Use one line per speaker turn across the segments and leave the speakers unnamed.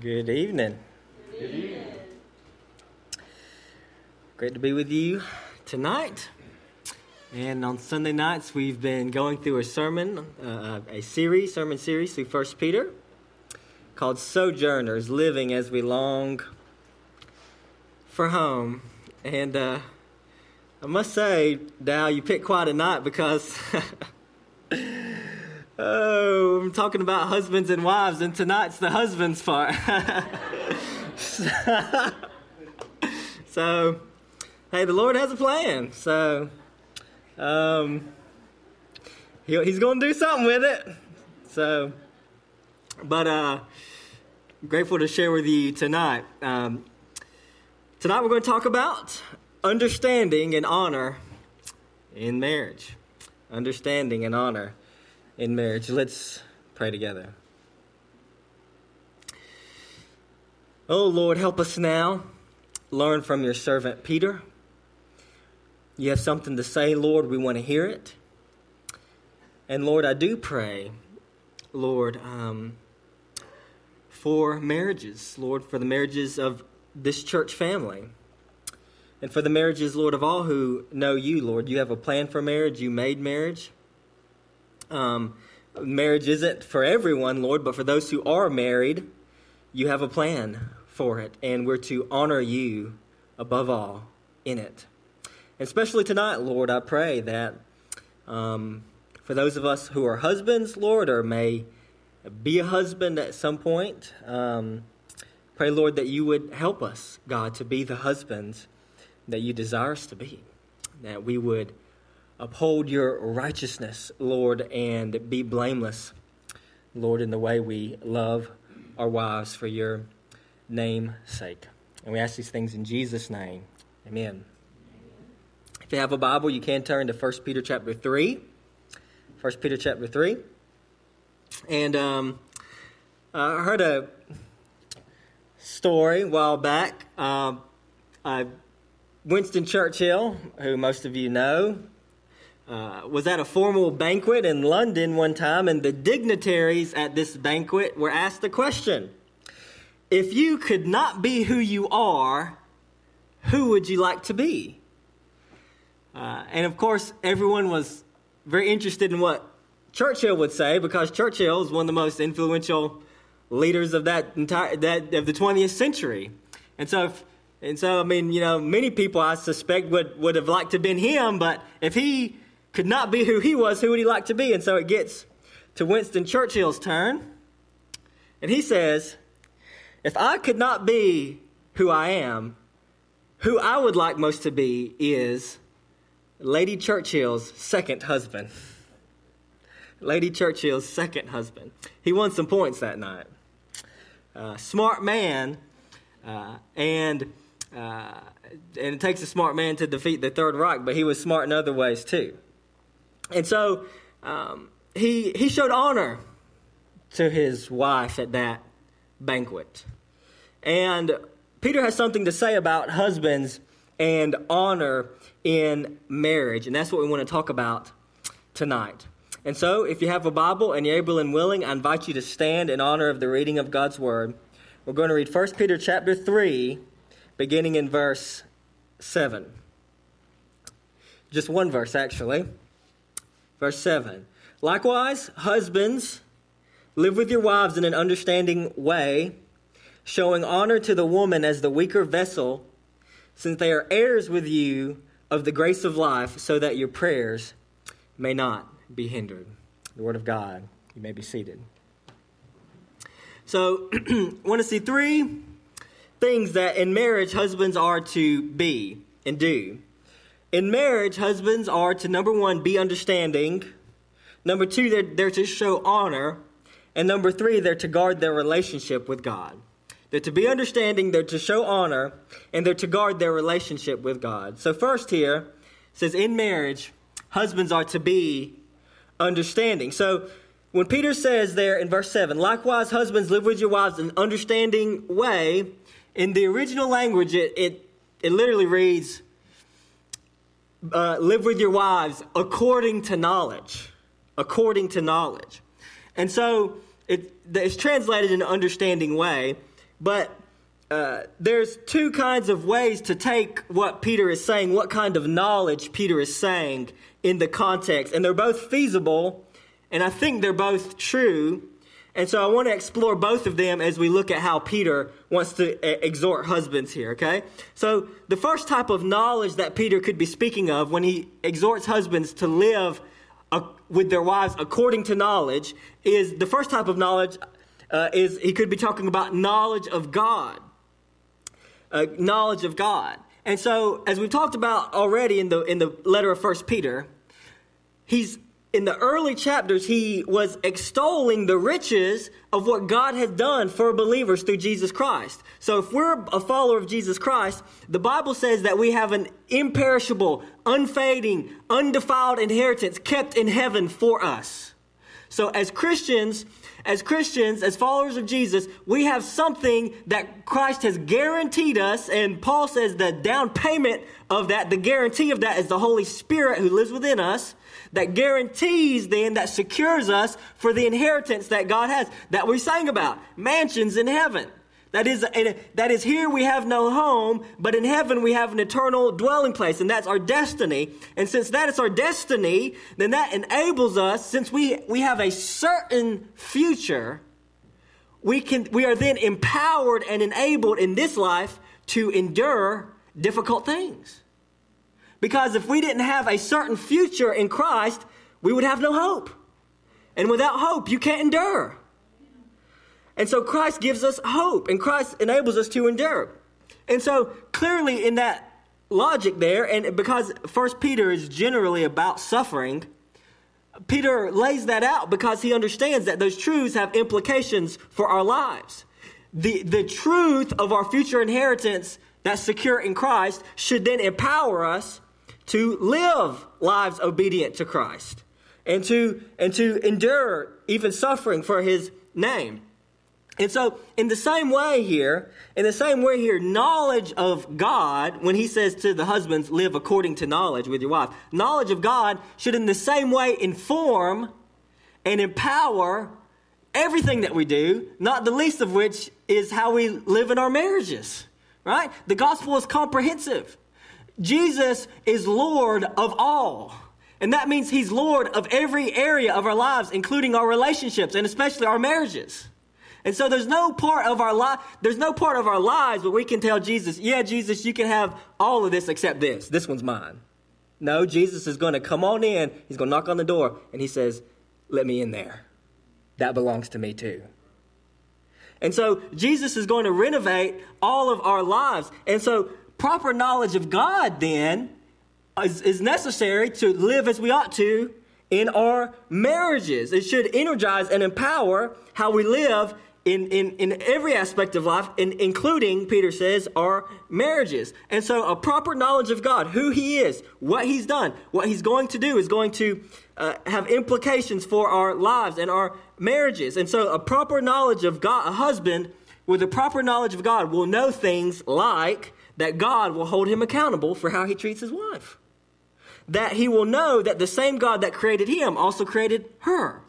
Good evening.
Good evening.
Great to be with you tonight. And on Sunday nights, we've been going through a sermon, uh, a series, sermon series through First Peter, called "Sojourners: Living as We Long for Home." And uh, I must say, Dow, you picked quite a night because. Oh, I'm talking about husbands and wives, and tonight's the husband's part. so, hey, the Lord has a plan. So, um, he, he's going to do something with it. So, but uh, grateful to share with you tonight. Um, tonight we're going to talk about understanding and honor in marriage. Understanding and honor in marriage. Let's pray together. Oh Lord, help us now learn from your servant Peter. You have something to say, Lord. We want to hear it. And Lord, I do pray, Lord, um, for marriages, Lord, for the marriages of this church family. And for the marriages, Lord, of all who know you, Lord, you have a plan for marriage. You made marriage. Um, marriage isn't for everyone, Lord, but for those who are married, you have a plan for it, and we're to honor you above all in it. Especially tonight, Lord, I pray that um, for those of us who are husbands, Lord, or may be a husband at some point, um, pray, Lord, that you would help us, God, to be the husbands that you desire us to be, that we would uphold your righteousness, Lord, and be blameless, Lord, in the way we love our wives for your name's sake. And we ask these things in Jesus' name. Amen. If you have a Bible, you can turn to 1 Peter chapter 3. 1 Peter chapter 3. And um, I heard a story a while back. Uh, Winston Churchill, who most of you know, uh, was at a formal banquet in London one time, and the dignitaries at this banquet were asked a question If you could not be who you are, who would you like to be? Uh, and of course, everyone was very interested in what Churchill would say because Churchill is one of the most influential leaders of that entire that of the 20th century. And so, if, and so I mean, you know, many people I suspect would would have liked to have been him, but if he could not be who he was, who would he like to be? And so it gets to Winston Churchill's turn. And he says, If I could not be who I am, who I would like most to be is Lady Churchill's second husband. Lady Churchill's second husband. He won some points that night. Uh, smart man, uh, and uh, and it takes a smart man to defeat the Third Reich, but he was smart in other ways too. And so um, he, he showed honor to his wife at that banquet. And Peter has something to say about husbands and honor in marriage. And that's what we want to talk about tonight. And so, if you have a Bible and you're able and willing, I invite you to stand in honor of the reading of God's Word. We're going to read 1 Peter chapter 3, beginning in verse 7. Just one verse, actually. Verse 7. Likewise, husbands, live with your wives in an understanding way, showing honor to the woman as the weaker vessel, since they are heirs with you of the grace of life, so that your prayers may not be hindered. The Word of God. You may be seated. So, I want to see three things that in marriage husbands are to be and do. In marriage, husbands are to number one, be understanding. Number two, they're, they're to show honor. And number three, they're to guard their relationship with God. They're to be understanding, they're to show honor, and they're to guard their relationship with God. So, first here, says in marriage, husbands are to be understanding. So, when Peter says there in verse 7, likewise, husbands, live with your wives in an understanding way, in the original language, it, it, it literally reads, uh, live with your wives according to knowledge. According to knowledge. And so it, it's translated in an understanding way. but uh, there's two kinds of ways to take what Peter is saying, what kind of knowledge Peter is saying in the context. And they're both feasible, and I think they're both true. And so I want to explore both of them as we look at how Peter wants to uh, exhort husbands here, okay? So the first type of knowledge that Peter could be speaking of when he exhorts husbands to live uh, with their wives according to knowledge is the first type of knowledge uh, is he could be talking about knowledge of God. Uh, knowledge of God. And so, as we've talked about already in the in the letter of First Peter, he's in the early chapters, he was extolling the riches of what God has done for believers through Jesus Christ. So, if we're a follower of Jesus Christ, the Bible says that we have an imperishable, unfading, undefiled inheritance kept in heaven for us. So, as Christians, as Christians, as followers of Jesus, we have something that Christ has guaranteed us. And Paul says the down payment of that, the guarantee of that is the Holy Spirit who lives within us that guarantees then, that secures us for the inheritance that God has, that we sang about, mansions in heaven. That is, that is here we have no home, but in heaven we have an eternal dwelling place, and that's our destiny. And since that is our destiny, then that enables us, since we, we have a certain future, we, can, we are then empowered and enabled in this life to endure difficult things. Because if we didn't have a certain future in Christ, we would have no hope. And without hope, you can't endure. And so Christ gives us hope, and Christ enables us to endure. And so clearly, in that logic there, and because First Peter is generally about suffering, Peter lays that out because he understands that those truths have implications for our lives. The, the truth of our future inheritance that's secure in Christ should then empower us to live lives obedient to Christ and to, and to endure even suffering for his name. And so, in the same way here, in the same way here, knowledge of God, when he says to the husbands, live according to knowledge with your wife, knowledge of God should in the same way inform and empower everything that we do, not the least of which is how we live in our marriages, right? The gospel is comprehensive. Jesus is Lord of all. And that means he's Lord of every area of our lives, including our relationships and especially our marriages. And so there's no part of our life, there's no part of our lives where we can tell Jesus, yeah, Jesus, you can have all of this except this. This one's mine. No, Jesus is going to come on in. He's going to knock on the door and he says, let me in there. That belongs to me too. And so Jesus is going to renovate all of our lives. And so proper knowledge of God then is, is necessary to live as we ought to in our marriages. It should energize and empower how we live in, in, in every aspect of life, in, including, Peter says, our marriages. And so, a proper knowledge of God, who He is, what He's done, what He's going to do, is going to uh, have implications for our lives and our marriages. And so, a proper knowledge of God, a husband with a proper knowledge of God will know things like that God will hold him accountable for how he treats his wife. That he will know that the same God that created him also created her.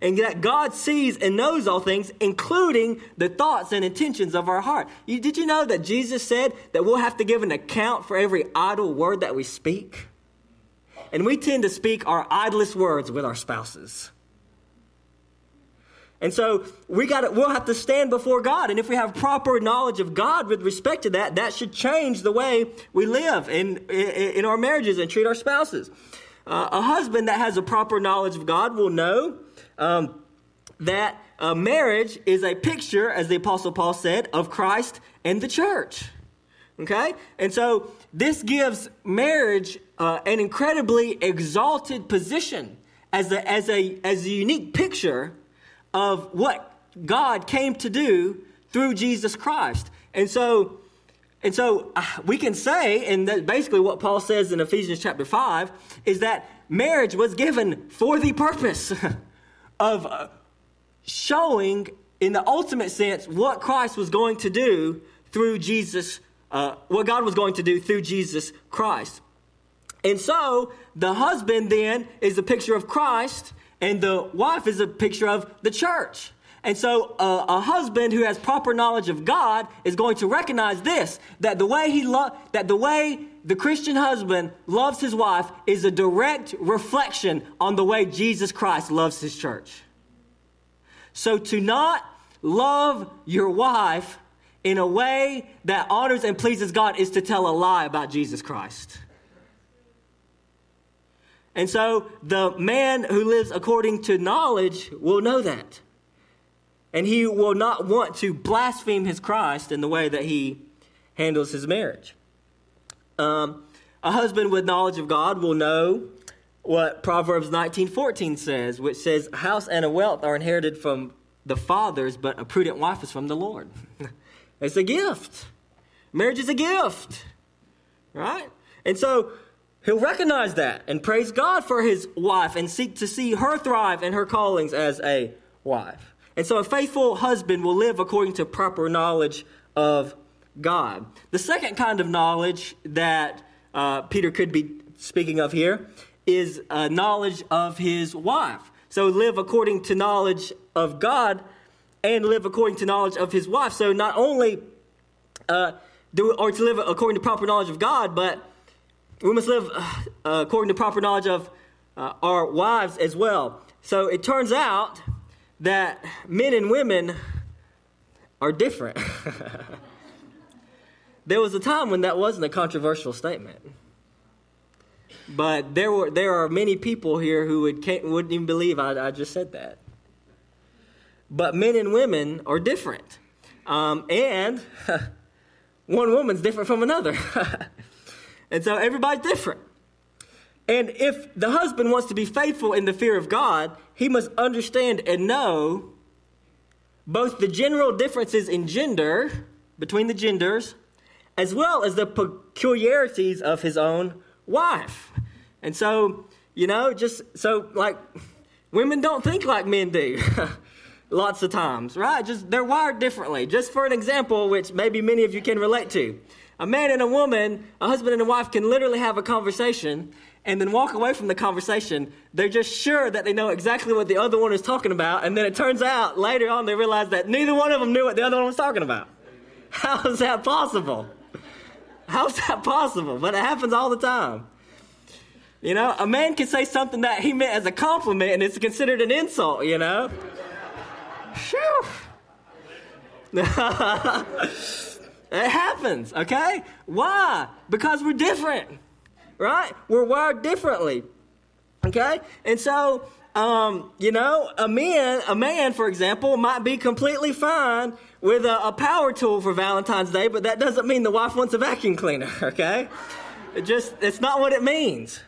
And that God sees and knows all things, including the thoughts and intentions of our heart. You, did you know that Jesus said that we'll have to give an account for every idle word that we speak? And we tend to speak our idlest words with our spouses. And so we got we'll have to stand before God. And if we have proper knowledge of God with respect to that, that should change the way we live in, in, in our marriages and treat our spouses. Uh, a husband that has a proper knowledge of God will know um, that a marriage is a picture, as the Apostle Paul said, of Christ and the church. Okay? And so this gives marriage uh, an incredibly exalted position as a, as, a, as a unique picture of what God came to do through Jesus Christ. And so, and so uh, we can say, and that basically what Paul says in Ephesians chapter 5 is that marriage was given for the purpose of uh, showing, in the ultimate sense, what Christ was going to do through Jesus, uh, what God was going to do through Jesus Christ. And so the husband then is a picture of Christ, and the wife is a picture of the church. And so uh, a husband who has proper knowledge of God is going to recognize this that the way he lo- that the way the Christian husband loves his wife is a direct reflection on the way Jesus Christ loves his church. So to not love your wife in a way that honors and pleases God is to tell a lie about Jesus Christ. And so the man who lives according to knowledge will know that. And he will not want to blaspheme his Christ in the way that he handles his marriage. Um, a husband with knowledge of God will know what Proverbs 19:14 says, which says, "House and a wealth are inherited from the fathers, but a prudent wife is from the Lord." it's a gift. Marriage is a gift. Right? And so he'll recognize that and praise God for his wife and seek to see her thrive in her callings as a wife. And so a faithful husband will live according to proper knowledge of God. The second kind of knowledge that uh, Peter could be speaking of here is uh, knowledge of his wife. So live according to knowledge of God and live according to knowledge of his wife. So not only uh, do or to live according to proper knowledge of God, but we must live uh, according to proper knowledge of uh, our wives as well. So it turns out that men and women are different. there was a time when that wasn't a controversial statement. But there were there are many people here who would wouldn't even believe I, I just said that. But men and women are different, um, and one woman's different from another, and so everybody's different. And if the husband wants to be faithful in the fear of God, he must understand and know both the general differences in gender between the genders, as well as the peculiarities of his own wife. And so, you know, just so like women don't think like men do. Lots of times, right? Just they're wired differently. Just for an example, which maybe many of you can relate to. A man and a woman, a husband and a wife can literally have a conversation and then walk away from the conversation, they're just sure that they know exactly what the other one is talking about. And then it turns out later on they realize that neither one of them knew what the other one was talking about. How is that possible? How is that possible? But it happens all the time. You know, a man can say something that he meant as a compliment and it's considered an insult, you know? Phew. it happens, okay? Why? Because we're different right? We're wired differently. Okay? And so, um, you know, a man, a man, for example, might be completely fine with a, a, power tool for Valentine's Day, but that doesn't mean the wife wants a vacuum cleaner, okay? It just, it's not what it means.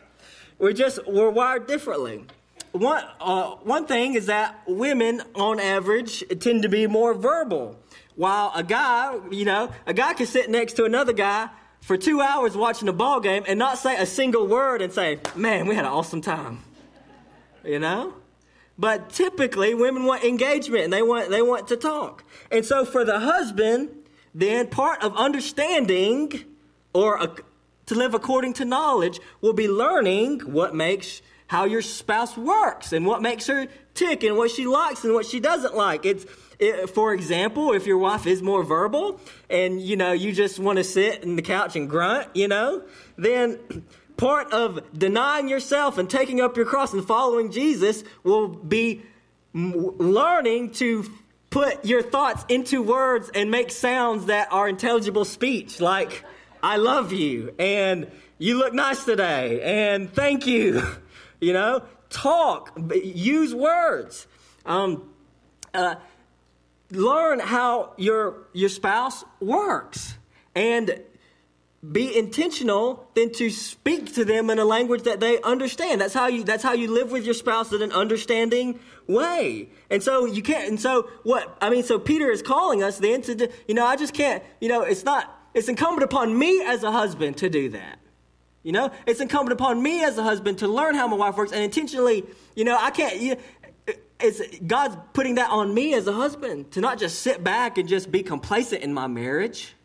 We're just, we're wired differently. One, uh, one thing is that women, on average, tend to be more verbal. While a guy, you know, a guy can sit next to another guy for two hours watching a ball game and not say a single word and say, man, we had an awesome time. You know? But typically, women want engagement and they want, they want to talk. And so, for the husband, then part of understanding or a, to live according to knowledge will be learning what makes how your spouse works and what makes her tick and what she likes and what she doesn't like. It's it, for example, if your wife is more verbal and you know you just want to sit in the couch and grunt, you know, then part of denying yourself and taking up your cross and following Jesus will be learning to put your thoughts into words and make sounds that are intelligible speech like I love you and you look nice today and thank you. You know, talk, use words. Um, uh, learn how your your spouse works and be intentional then to speak to them in a language that they understand. That's how you that's how you live with your spouse in an understanding way. And so you can't and so what i mean so peter is calling us then to you know i just can't you know it's not it's incumbent upon me as a husband to do that. You know it's incumbent upon me as a husband to learn how my wife works and intentionally you know i can't you, it's God's putting that on me as a husband to not just sit back and just be complacent in my marriage,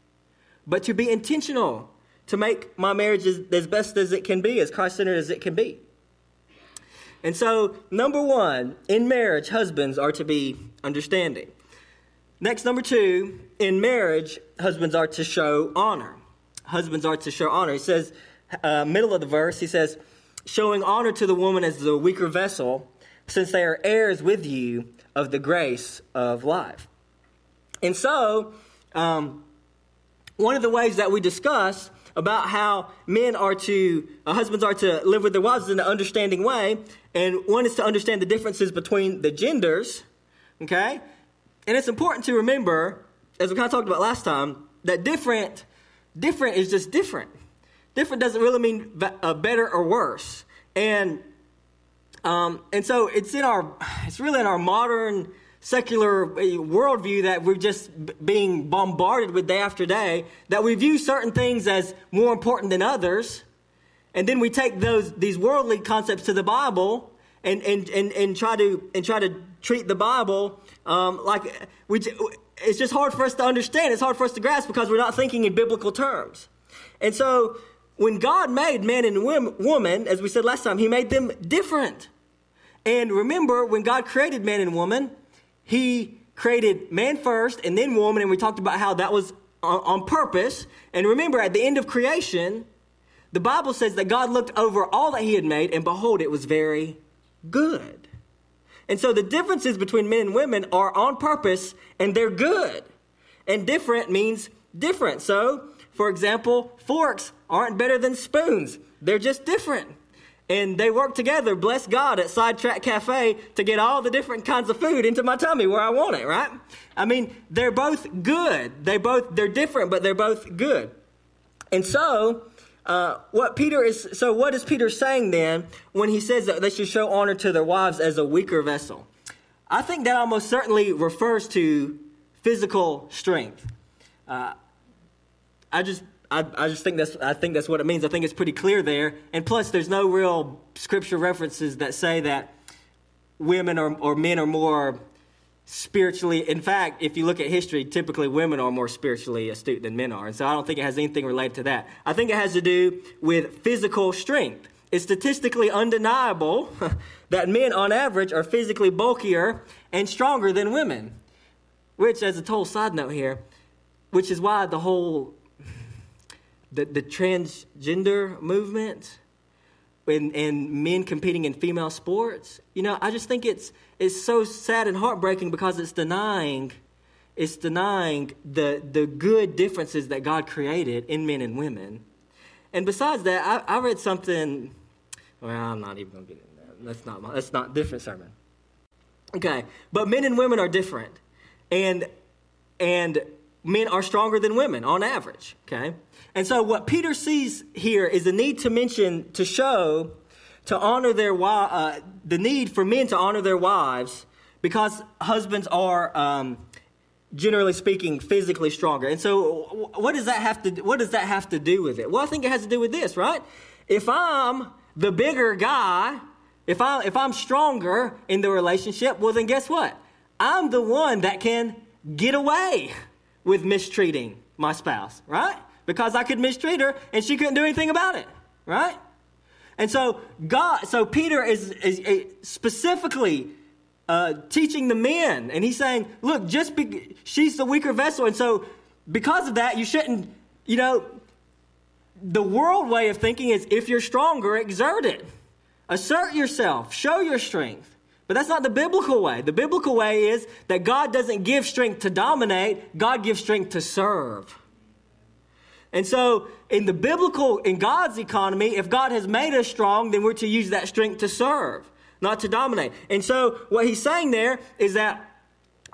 but to be intentional to make my marriage as, as best as it can be, as Christ centered as it can be. And so, number one, in marriage, husbands are to be understanding. Next, number two, in marriage, husbands are to show honor. Husbands are to show honor. He says, uh, middle of the verse, he says, showing honor to the woman as the weaker vessel, since they are heirs with you of the grace of life. And so, um, one of the ways that we discuss about how men are to, uh, husbands are to live with their wives in an understanding way, and one is to understand the differences between the genders, okay? And it's important to remember, as we kind of talked about last time, that different, different is just different. Different doesn't really mean uh, better or worse. And um, and so it's in our, it's really in our modern secular uh, worldview that we're just being bombarded with day after day, that we view certain things as more important than others, and then we take those these worldly concepts to the Bible and and and, and try to and try to treat the Bible um, like we. It's just hard for us to understand. It's hard for us to grasp because we're not thinking in biblical terms. And so, when God made man and woman, as we said last time, He made them different. And remember, when God created man and woman, he created man first and then woman, and we talked about how that was on, purpose. And remember, at the end of creation, the Bible says that God looked over all that he had made, and behold, it was very good. And so the differences between men and women are on purpose and they're good. And different means different. So, for example, forks aren't better than spoons, they're just different and they work together, bless God, at Sidetrack Cafe to get all the different kinds of food into my tummy where I want it, right? I mean, they're both good. They both, they're different, but they're both good. And so, uh, what Peter is, so what is Peter saying then when he says that they should show honor to their wives as a weaker vessel? I think that almost certainly refers to physical strength. Uh, I just I, I just think that's I think that's what it means. I think it's pretty clear there. And plus, there's no real scripture references that say that women or, or men are more spiritually. In fact, if you look at history, typically women are more spiritually astute than men are. And so I don't think it has anything related to that. I think it has to do with physical strength. It's statistically undeniable that men, on average, are physically bulkier and stronger than women. Which, as a total side note here, which is why the whole the, the transgender movement and, and men competing in female sports, you know, I just think it's, it's so sad and heartbreaking because it's denying it's denying the, the good differences that God created in men and women. And besides that, I, I read something. Well, I'm not even going to get into that. That's not my, that's not different sermon. Okay, but men and women are different, and and men are stronger than women on average. Okay, and so, what Peter sees here is the need to mention, to show, to honor their uh, the need for men to honor their wives because husbands are, um, generally speaking, physically stronger. And so, what does that have to what does that have to do with it? Well, I think it has to do with this, right? If I'm the bigger guy, if I if I'm stronger in the relationship, well, then guess what? I'm the one that can get away with mistreating my spouse, right? Because I could mistreat her and she couldn't do anything about it, right? And so God, so Peter is, is, is specifically uh, teaching the men, and he's saying, look, just be, she's the weaker vessel, and so because of that, you shouldn't, you know, the world way of thinking is if you're stronger, exert it, assert yourself, show your strength. But that's not the biblical way. The biblical way is that God doesn't give strength to dominate, God gives strength to serve. And so, in the biblical, in God's economy, if God has made us strong, then we're to use that strength to serve, not to dominate. And so, what he's saying there is that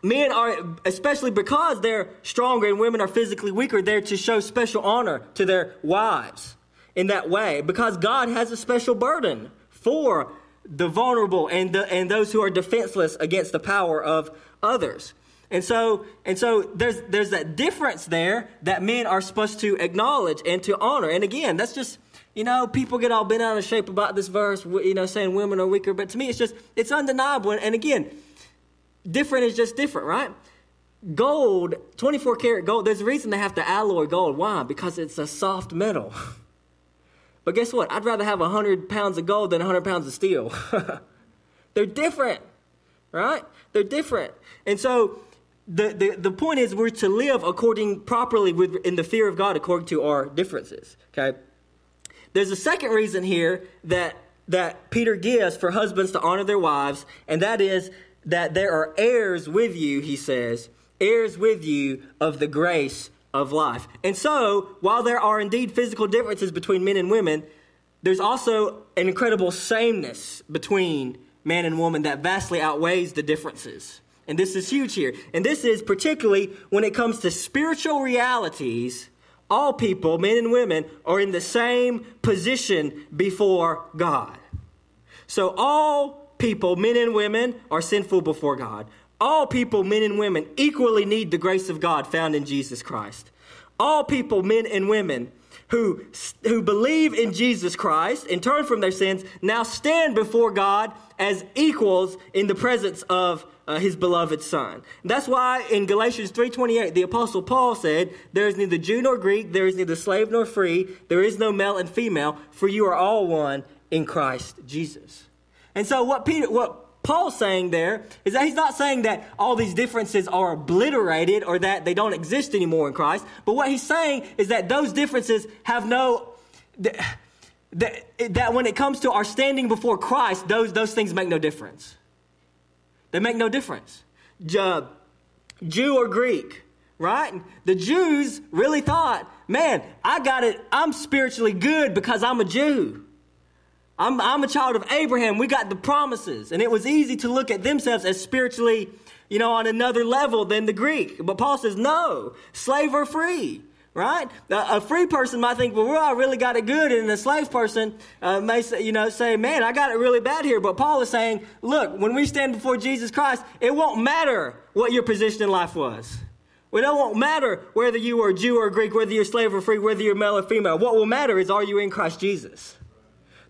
men are, especially because they're stronger and women are physically weaker, they're to show special honor to their wives in that way because God has a special burden for the vulnerable and, the, and those who are defenseless against the power of others. And so, and so there's, there's that difference there that men are supposed to acknowledge and to honor. And again, that's just, you know, people get all bent out of shape about this verse, you know, saying women are weaker. But to me, it's just, it's undeniable. And again, different is just different, right? Gold, 24 karat gold, there's a reason they have to alloy gold. Why? Because it's a soft metal. But guess what? I'd rather have 100 pounds of gold than 100 pounds of steel. They're different, right? They're different. And so the, the, the point is we're to live according properly with, in the fear of God according to our differences. Okay? There's a second reason here that that Peter gives for husbands to honor their wives, and that is that there are heirs with you, he says, heirs with you of the grace of life. And so, while there are indeed physical differences between men and women, there's also an incredible sameness between man and woman that vastly outweighs the differences. And this is huge here. And this is particularly when it comes to spiritual realities, all people, men and women, are in the same position before God. So all people, men and women, are sinful before God. All people, men and women, equally need the grace of God found in Jesus Christ. All people, men and women, who, who believe in Jesus Christ and turn from their sins now stand before God as equals in the presence of uh, his beloved son. That's why in Galatians 3:28 the apostle Paul said, there is neither Jew nor Greek, there is neither slave nor free, there is no male and female, for you are all one in Christ Jesus. And so what Peter what Paul's saying there is that he's not saying that all these differences are obliterated or that they don't exist anymore in Christ, but what he's saying is that those differences have no. That, that when it comes to our standing before Christ, those, those things make no difference. They make no difference. Jew or Greek, right? The Jews really thought, man, I got it. I'm spiritually good because I'm a Jew. I'm, I'm a child of Abraham. We got the promises. And it was easy to look at themselves as spiritually, you know, on another level than the Greek. But Paul says, no, slave or free, right? A, a free person might think, well, I really got it good. And the slave person uh, may say, you know, say, man, I got it really bad here. But Paul is saying, look, when we stand before Jesus Christ, it won't matter what your position in life was. It won't matter whether you are Jew or Greek, whether you're slave or free, whether you're male or female. What will matter is, are you in Christ Jesus?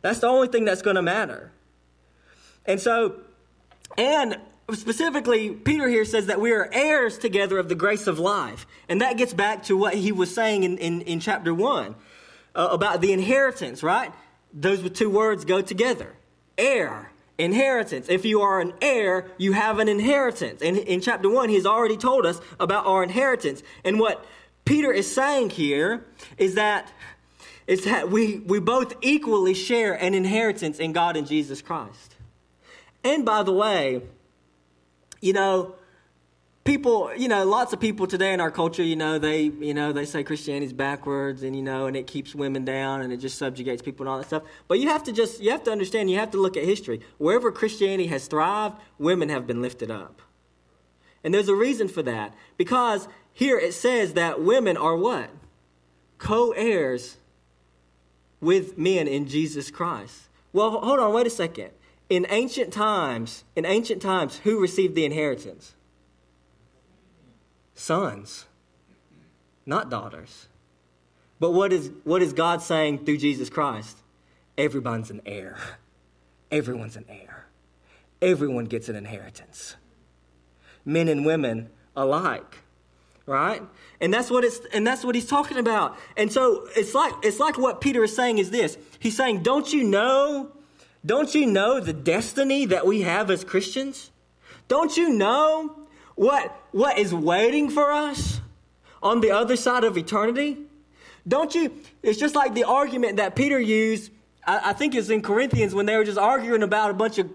That's the only thing that's going to matter. And so, and specifically, Peter here says that we are heirs together of the grace of life. And that gets back to what he was saying in, in, in chapter 1 uh, about the inheritance, right? Those two words go together heir, inheritance. If you are an heir, you have an inheritance. And in chapter 1, he's already told us about our inheritance. And what Peter is saying here is that is that we, we both equally share an inheritance in God and Jesus Christ. And by the way, you know, people, you know, lots of people today in our culture, you know, they, you know, they say Christianity's backwards and, you know, and it keeps women down and it just subjugates people and all that stuff. But you have to just, you have to understand, you have to look at history. Wherever Christianity has thrived, women have been lifted up. And there's a reason for that. Because here it says that women are what? Co heirs with men in Jesus Christ. Well, hold on, wait a second. In ancient times, in ancient times, who received the inheritance? Sons, not daughters. But what is, what is God saying through Jesus Christ? Everyone's an heir. Everyone's an heir. Everyone gets an inheritance. Men and women alike right? And that's what it's and that's what he's talking about. And so it's like it's like what Peter is saying is this. He's saying, "Don't you know? Don't you know the destiny that we have as Christians? Don't you know what what is waiting for us on the other side of eternity? Don't you it's just like the argument that Peter used I, I think it's in Corinthians when they were just arguing about a bunch of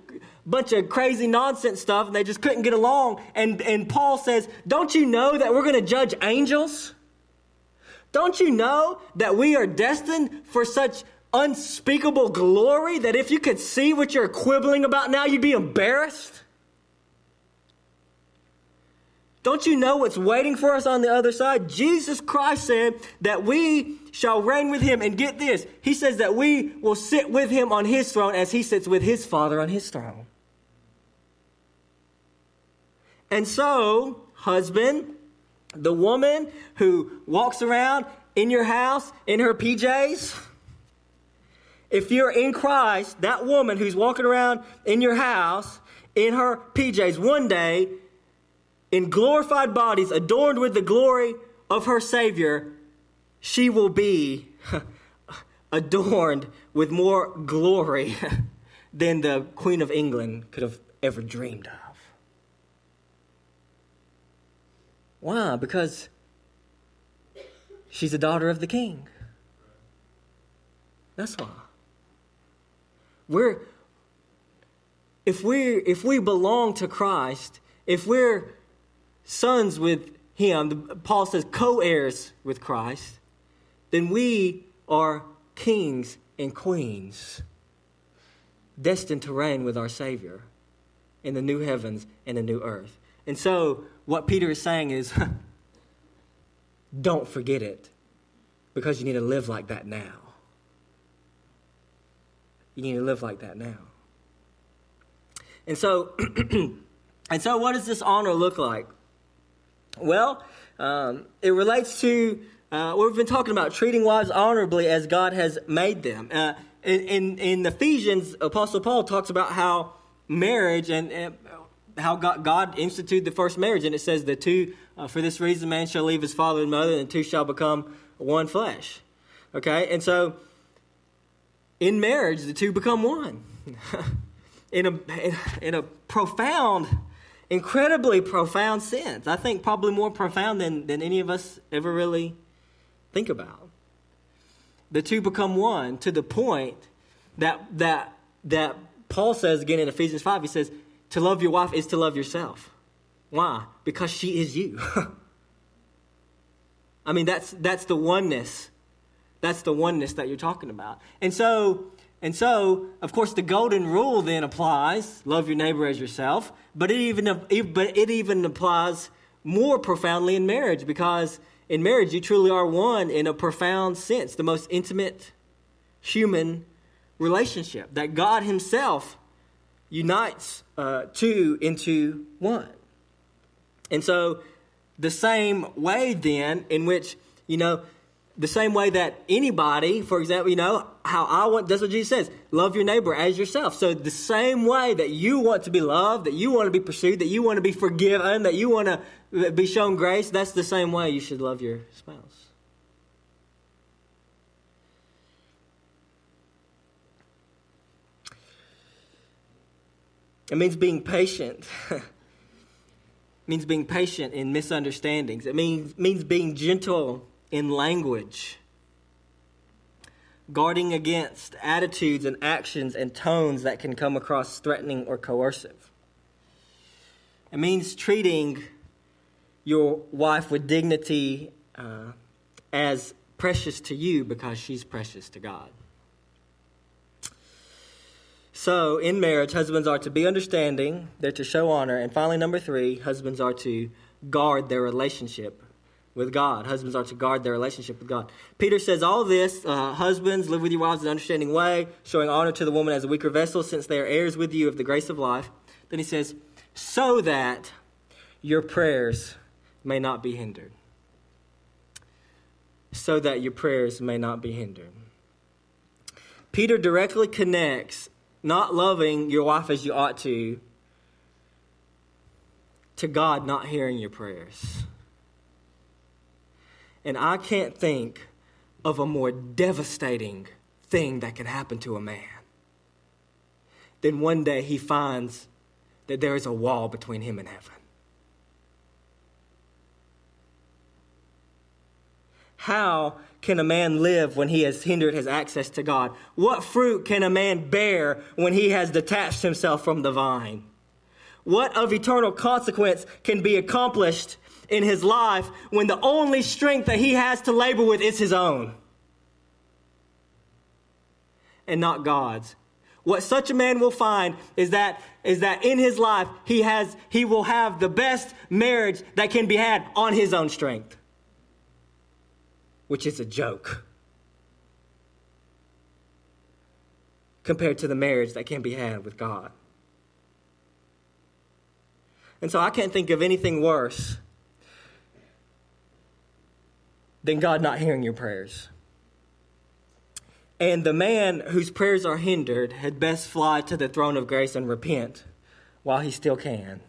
bunch of crazy nonsense stuff and they just couldn't get along. And, and Paul says, Don't you know that we're going to judge angels? Don't you know that we are destined for such unspeakable glory that if you could see what you're quibbling about now, you'd be embarrassed? Don't you know what's waiting for us on the other side? Jesus Christ said that we shall reign with him. And get this, he says that we will sit with him on his throne as he sits with his Father on his throne. And so, husband, the woman who walks around in your house in her PJs, if you're in Christ, that woman who's walking around in your house in her PJs, one day, in glorified bodies, adorned with the glory of her Savior, she will be adorned with more glory than the Queen of England could have ever dreamed of. Why? Because she's a daughter of the king. That's why. We're if we if we belong to Christ, if we're sons with him, Paul says co-heirs with Christ, then we are kings and queens destined to reign with our Savior in the new heavens and the new earth. And so, what Peter is saying is don't forget it because you need to live like that now. You need to live like that now. And so, and so, what does this honor look like? Well, um, it relates to uh, what we've been talking about treating wives honorably as God has made them. Uh, in, in, in Ephesians, Apostle Paul talks about how marriage and, and how God, God, instituted the first marriage, and it says the two, uh, for this reason, man shall leave his father and mother, and two shall become one flesh. Okay, and so in marriage, the two become one. in a in a profound, incredibly profound sense. I think probably more profound than than any of us ever really think about. The two become one to the point that that that Paul says again in Ephesians 5, he says, to love your wife is to love yourself. Why? Because she is you. I mean, that's that's the oneness. That's the oneness that you're talking about. And so, and so, of course, the golden rule then applies: love your neighbor as yourself. But it even but it even applies more profoundly in marriage because in marriage, you truly are one in a profound sense, the most intimate human relationship that God Himself unites uh, two into one. And so, the same way, then, in which, you know, the same way that anybody, for example, you know, how I want, that's what Jesus says love your neighbor as yourself. So, the same way that you want to be loved, that you want to be pursued, that you want to be forgiven, that you want to be shown grace, that's the same way you should love your spouse. It means being patient. it means being patient in misunderstandings. It means, means being gentle in language. Guarding against attitudes and actions and tones that can come across threatening or coercive. It means treating your wife with dignity uh, as precious to you because she's precious to God. So, in marriage, husbands are to be understanding, they're to show honor, and finally, number three, husbands are to guard their relationship with God. Husbands are to guard their relationship with God. Peter says all this uh, husbands, live with your wives in an understanding way, showing honor to the woman as a weaker vessel, since they are heirs with you of the grace of life. Then he says, so that your prayers may not be hindered. So that your prayers may not be hindered. Peter directly connects not loving your wife as you ought to to God not hearing your prayers. And I can't think of a more devastating thing that can happen to a man than one day he finds that there is a wall between him and heaven. How can a man live when he has hindered his access to God? What fruit can a man bear when he has detached himself from the vine? What of eternal consequence can be accomplished in his life when the only strength that he has to labor with is his own and not God's? What such a man will find is that, is that in his life he, has, he will have the best marriage that can be had on his own strength which is a joke compared to the marriage that can be had with God. And so I can't think of anything worse than God not hearing your prayers. And the man whose prayers are hindered had best fly to the throne of grace and repent while he still can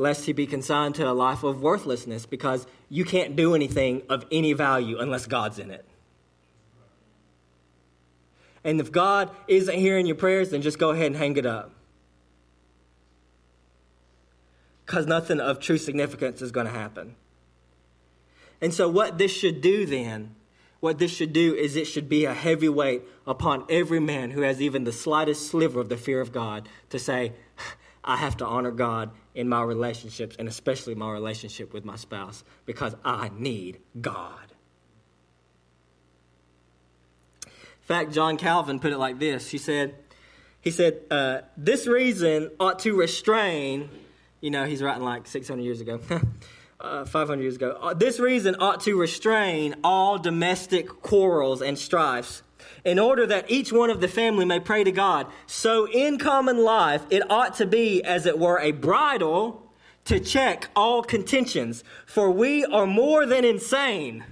lest he be consigned to a life of worthlessness because you can't do anything of any value unless God's in it. And if God isn't hearing your prayers, then just go ahead and hang it up. Because nothing of true significance is going to happen. And so, what this should do then, what this should do is it should be a heavy weight upon every man who has even the slightest sliver of the fear of God to say, I have to honor God in my relationships, and especially my relationship with my spouse, because I need God. In fact, John Calvin put it like this. He said, he said, uh, this reason ought to restrain, you know, he's writing like 600 years ago, uh, 500 years ago. Uh, this reason ought to restrain all domestic quarrels and strifes in order that each one of the family may pray to God. So in common life, it ought to be, as it were, a bridle to check all contentions, for we are more than insane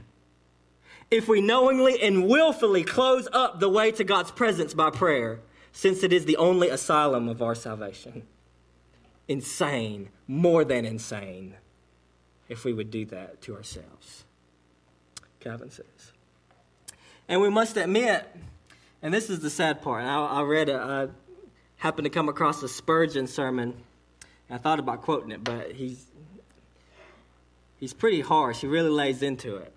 if we knowingly and willfully close up the way to God's presence by prayer, since it is the only asylum of our salvation. Insane, more than insane, if we would do that to ourselves. Calvin says. And we must admit, and this is the sad part. I, I read, a, I happened to come across a Spurgeon sermon. I thought about quoting it, but he's he's pretty harsh. He really lays into it.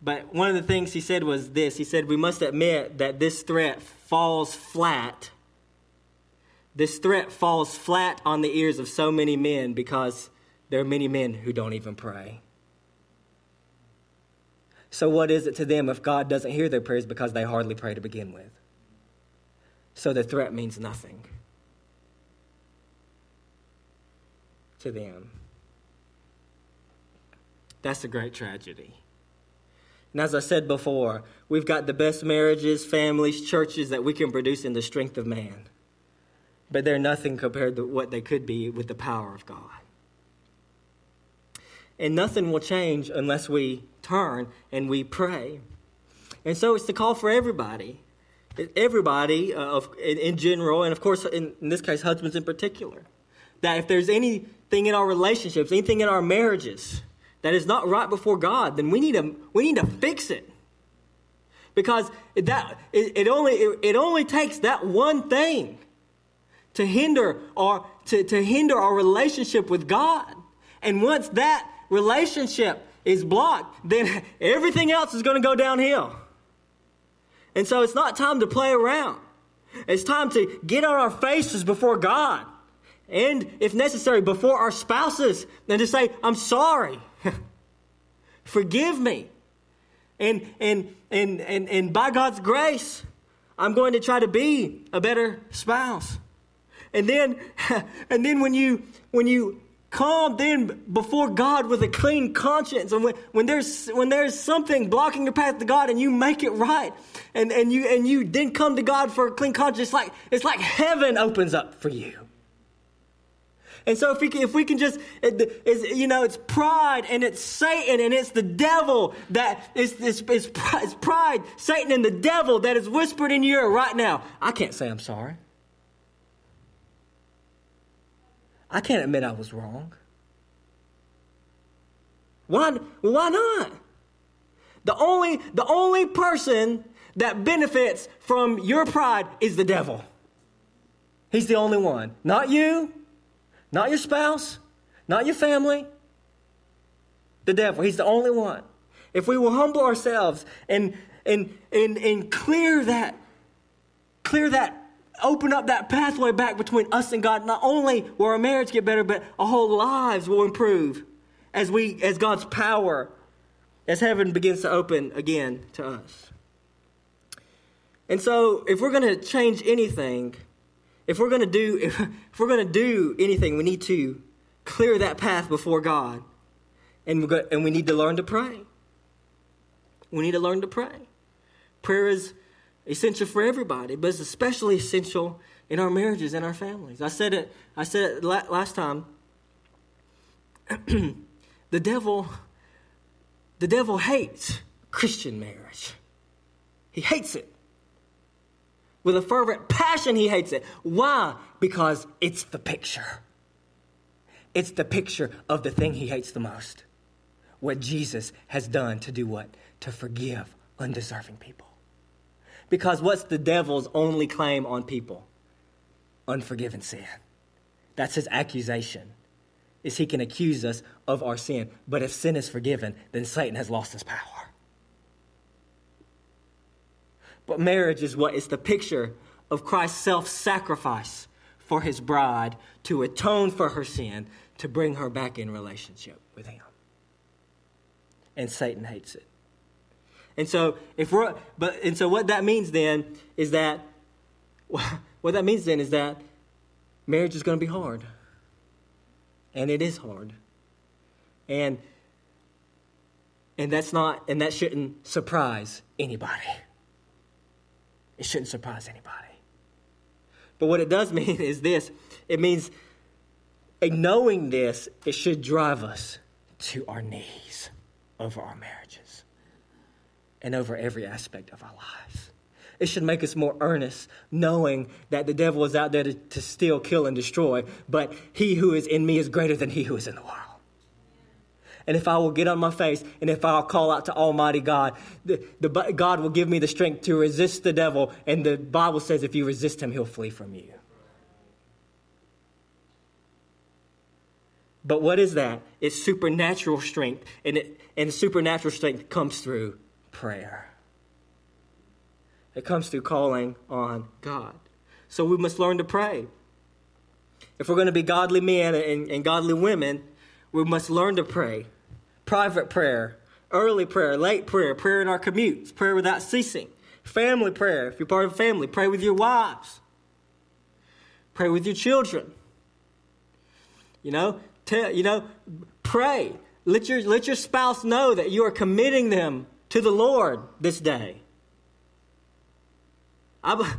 But one of the things he said was this. He said, "We must admit that this threat falls flat. This threat falls flat on the ears of so many men because there are many men who don't even pray." So, what is it to them if God doesn't hear their prayers because they hardly pray to begin with? So, the threat means nothing to them. That's a great tragedy. And as I said before, we've got the best marriages, families, churches that we can produce in the strength of man. But they're nothing compared to what they could be with the power of God. And nothing will change unless we turn and we pray. And so it's the call for everybody. Everybody uh, in, in, general, and of course, in, in this case, husbands in particular. That if there's anything in our relationships, anything in our marriages that is not right before God, then we need to, we need to fix it. Because that, it, it only, it, it only takes that one thing to hinder, or, to, to hinder our relationship with God. And once that relationship is blocked, then everything else is going to go downhill. And so it's not time to play around. It's time to get on our faces before God. And if necessary, before our spouses, and to say, I'm sorry. Forgive me. And, and, and, and, and by God's grace, I'm going to try to be a better spouse. And then, and then when you, when you come then before God with a clean conscience. And when, when, there's, when there's something blocking your path to God and you make it right, and, and, you, and you then come to God for a clean conscience, it's like, it's like heaven opens up for you. And so if we can, if we can just, it's, you know, it's pride and it's Satan and it's the devil that is, is, is, is pride, Satan and the devil that is whispered in your ear right now. I can't say I'm sorry. I can't admit I was wrong. Why, why not? The only, the only person that benefits from your pride is the devil. He's the only one. Not you, not your spouse, not your family. The devil. He's the only one. If we will humble ourselves and, and, and, and clear that, clear that open up that pathway back between us and God, not only will our marriage get better, but our whole lives will improve as we as God's power, as heaven begins to open again to us. And so if we're gonna change anything, if we're gonna do if, if we're gonna do anything, we need to clear that path before God. And, we and we need to learn to pray. We need to learn to pray. Prayer is essential for everybody, but it's especially essential in our marriages and our families. I said it. I said it last time. the devil, the devil hates Christian marriage. He hates it with a fervent passion. He hates it. Why? Because it's the picture. It's the picture of the thing he hates the most. What Jesus has done to do what? To forgive undeserving people. Because what's the devil's only claim on people? Unforgiven sin. That's his accusation. Is he can accuse us of our sin. But if sin is forgiven, then Satan has lost his power. But marriage is what is the picture of Christ's self-sacrifice for his bride to atone for her sin, to bring her back in relationship with him. And Satan hates it. And so if we're but and so what that means then is that what that means then is that marriage is going to be hard. And it is hard. And and that's not and that shouldn't surprise anybody. It shouldn't surprise anybody. But what it does mean is this it means knowing this, it should drive us to our knees over our marriages and over every aspect of our lives. It should make us more earnest, knowing that the devil is out there to, to steal, kill, and destroy, but he who is in me is greater than he who is in the world. And if I will get on my face and if I'll call out to Almighty God, the, the, God will give me the strength to resist the devil. And the Bible says if you resist him, he'll flee from you. But what is that? It's supernatural strength. And, it, and supernatural strength comes through prayer, it comes through calling on God. So we must learn to pray. If we're going to be godly men and, and godly women, we must learn to pray. Private prayer, early prayer, late prayer, prayer in our commutes, prayer without ceasing. Family prayer, if you're part of a family, pray with your wives. Pray with your children. You know, tell, you know, pray. Let your, let your spouse know that you are committing them to the Lord this day. I,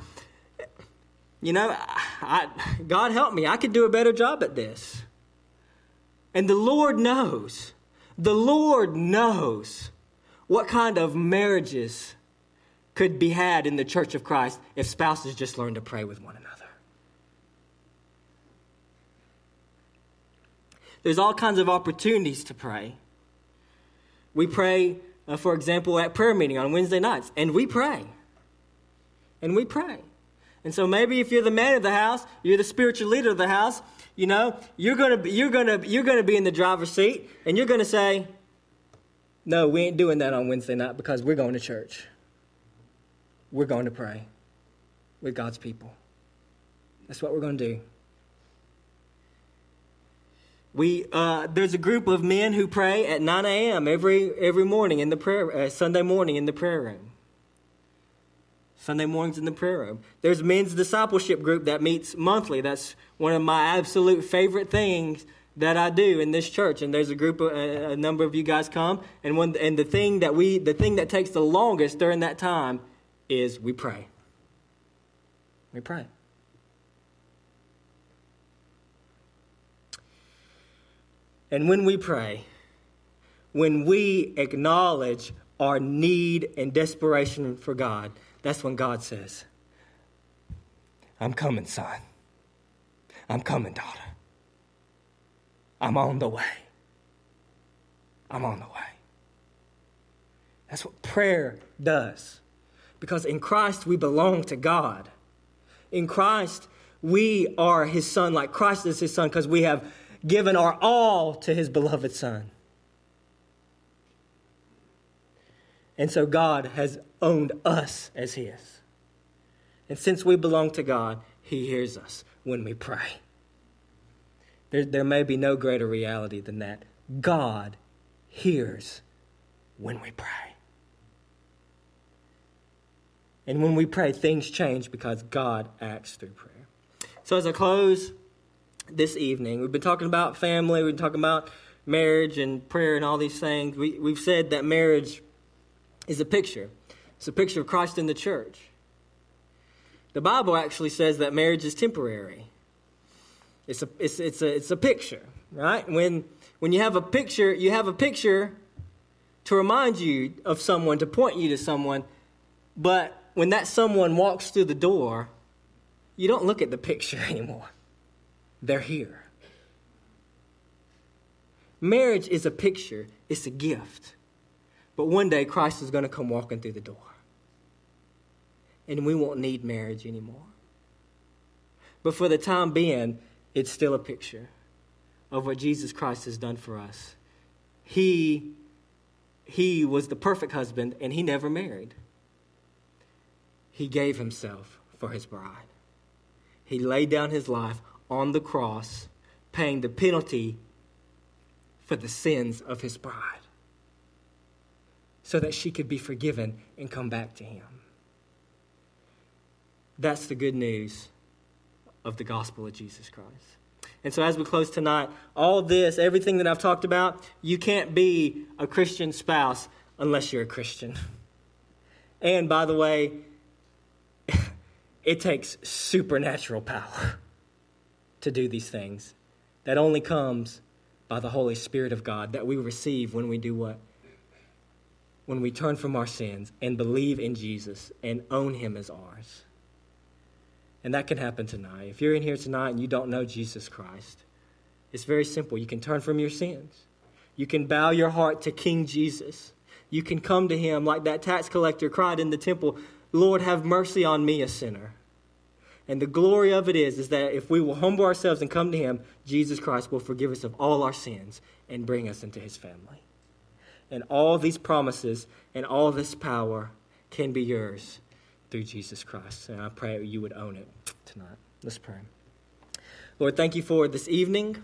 you know, I, God help me. I could do a better job at this. And the Lord knows. The Lord knows what kind of marriages could be had in the church of Christ if spouses just learn to pray with one another. There's all kinds of opportunities to pray. We pray, uh, for example, at prayer meeting on Wednesday nights, and we pray. And we pray. And so maybe if you're the man of the house, you're the spiritual leader of the house, you know, you're gonna you're gonna you're gonna be in the driver's seat, and you're gonna say, "No, we ain't doing that on Wednesday night because we're going to church. We're going to pray with God's people. That's what we're going to do." We, uh, there's a group of men who pray at 9 a.m. every every morning in the prayer uh, Sunday morning in the prayer room. Sunday mornings in the prayer room. There's men's discipleship group that meets monthly. That's one of my absolute favorite things that I do in this church. And there's a group of a, a number of you guys come, and one and the thing that we the thing that takes the longest during that time is we pray. We pray. And when we pray, when we acknowledge our need and desperation for God, that's when God says, I'm coming, son. I'm coming, daughter. I'm on the way. I'm on the way. That's what prayer does. Because in Christ we belong to God. In Christ we are his son, like Christ is his son, because we have given our all to his beloved Son. And so God has owned us as his. And since we belong to God, he hears us when we pray. There, there may be no greater reality than that. God hears when we pray. And when we pray, things change because God acts through prayer. So, as I close, this evening. We've been talking about family, we've been talking about marriage and prayer and all these things. We, we've said that marriage is a picture, it's a picture of Christ in the church. The Bible actually says that marriage is temporary. It's a, it's, it's a, it's a picture, right? When, when you have a picture, you have a picture to remind you of someone, to point you to someone, but when that someone walks through the door, you don't look at the picture anymore. They're here. Marriage is a picture, it's a gift. But one day Christ is going to come walking through the door. and we won't need marriage anymore. But for the time being, it's still a picture of what Jesus Christ has done for us. He, he was the perfect husband, and he never married. He gave himself for his bride. He laid down his life on the cross, paying the penalty for the sins of his bride so that she could be forgiven and come back to him. That's the good news of the gospel of Jesus Christ. And so, as we close tonight, all this, everything that I've talked about, you can't be a Christian spouse unless you're a Christian. And by the way, it takes supernatural power to do these things that only comes by the Holy Spirit of God that we receive when we do what? When we turn from our sins and believe in Jesus and own Him as ours. And that can happen tonight. If you're in here tonight and you don't know Jesus Christ, it's very simple. You can turn from your sins. You can bow your heart to King Jesus. You can come to him like that tax collector cried in the temple, Lord, have mercy on me, a sinner. And the glory of it is, is that if we will humble ourselves and come to him, Jesus Christ will forgive us of all our sins and bring us into his family. And all these promises and all this power can be yours through Jesus Christ. And I pray you would own it tonight. Let's pray. Lord, thank you for this evening.